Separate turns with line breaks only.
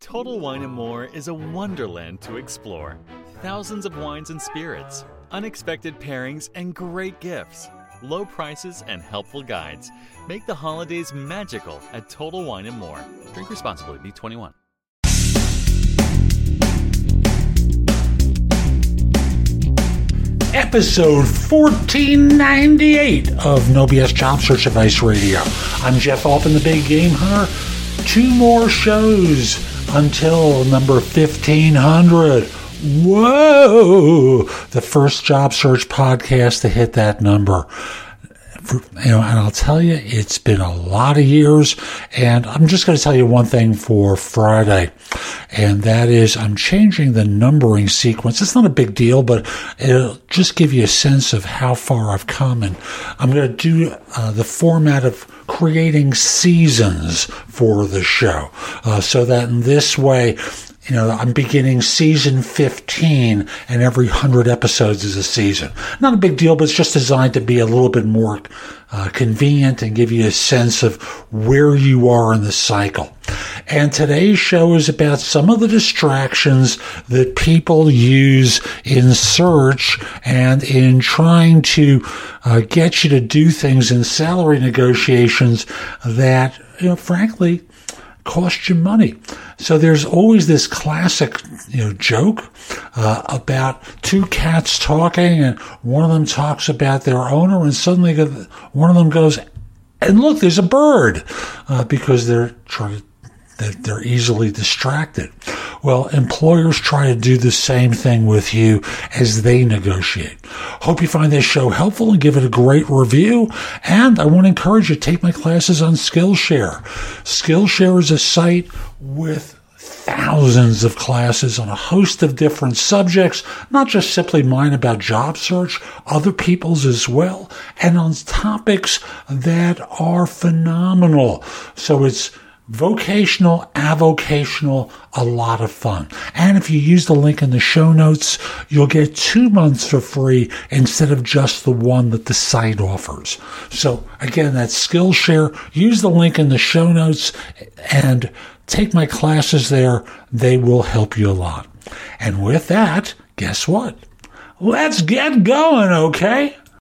Total Wine and More is a wonderland to explore. Thousands of wines and spirits, unexpected pairings, and great gifts. Low prices and helpful guides make the holidays magical at Total Wine and More. Drink responsibly. Be 21.
episode 1498 of No BS Job Search Advice Radio. I'm Jeff Altman, the Big Game Hunter. Two more shows until number 1500. Whoa! The first job search podcast to hit that number you know, and I'll tell you, it's been a lot of years. And I'm just going to tell you one thing for Friday, and that is I'm changing the numbering sequence. It's not a big deal, but it'll just give you a sense of how far I've come. And I'm going to do uh, the format of creating seasons for the show, uh, so that in this way, you know, I'm beginning season 15 and every 100 episodes is a season. Not a big deal, but it's just designed to be a little bit more uh, convenient and give you a sense of where you are in the cycle. And today's show is about some of the distractions that people use in search and in trying to uh, get you to do things in salary negotiations that, you know, frankly, cost you money. So there's always this classic, you know, joke uh, about two cats talking, and one of them talks about their owner, and suddenly one of them goes, "And look, there's a bird," uh, because they're trying they're easily distracted. Well, employers try to do the same thing with you as they negotiate. Hope you find this show helpful and give it a great review. And I want to encourage you to take my classes on Skillshare. Skillshare is a site with thousands of classes on a host of different subjects, not just simply mine about job search, other people's as well, and on topics that are phenomenal. So it's vocational, avocational, a lot of fun. And if you use the link in the show notes, you'll get two months for free instead of just the one that the site offers. So again, that's Skillshare. Use the link in the show notes and take my classes there. They will help you a lot. And with that, guess what? Let's get going, okay?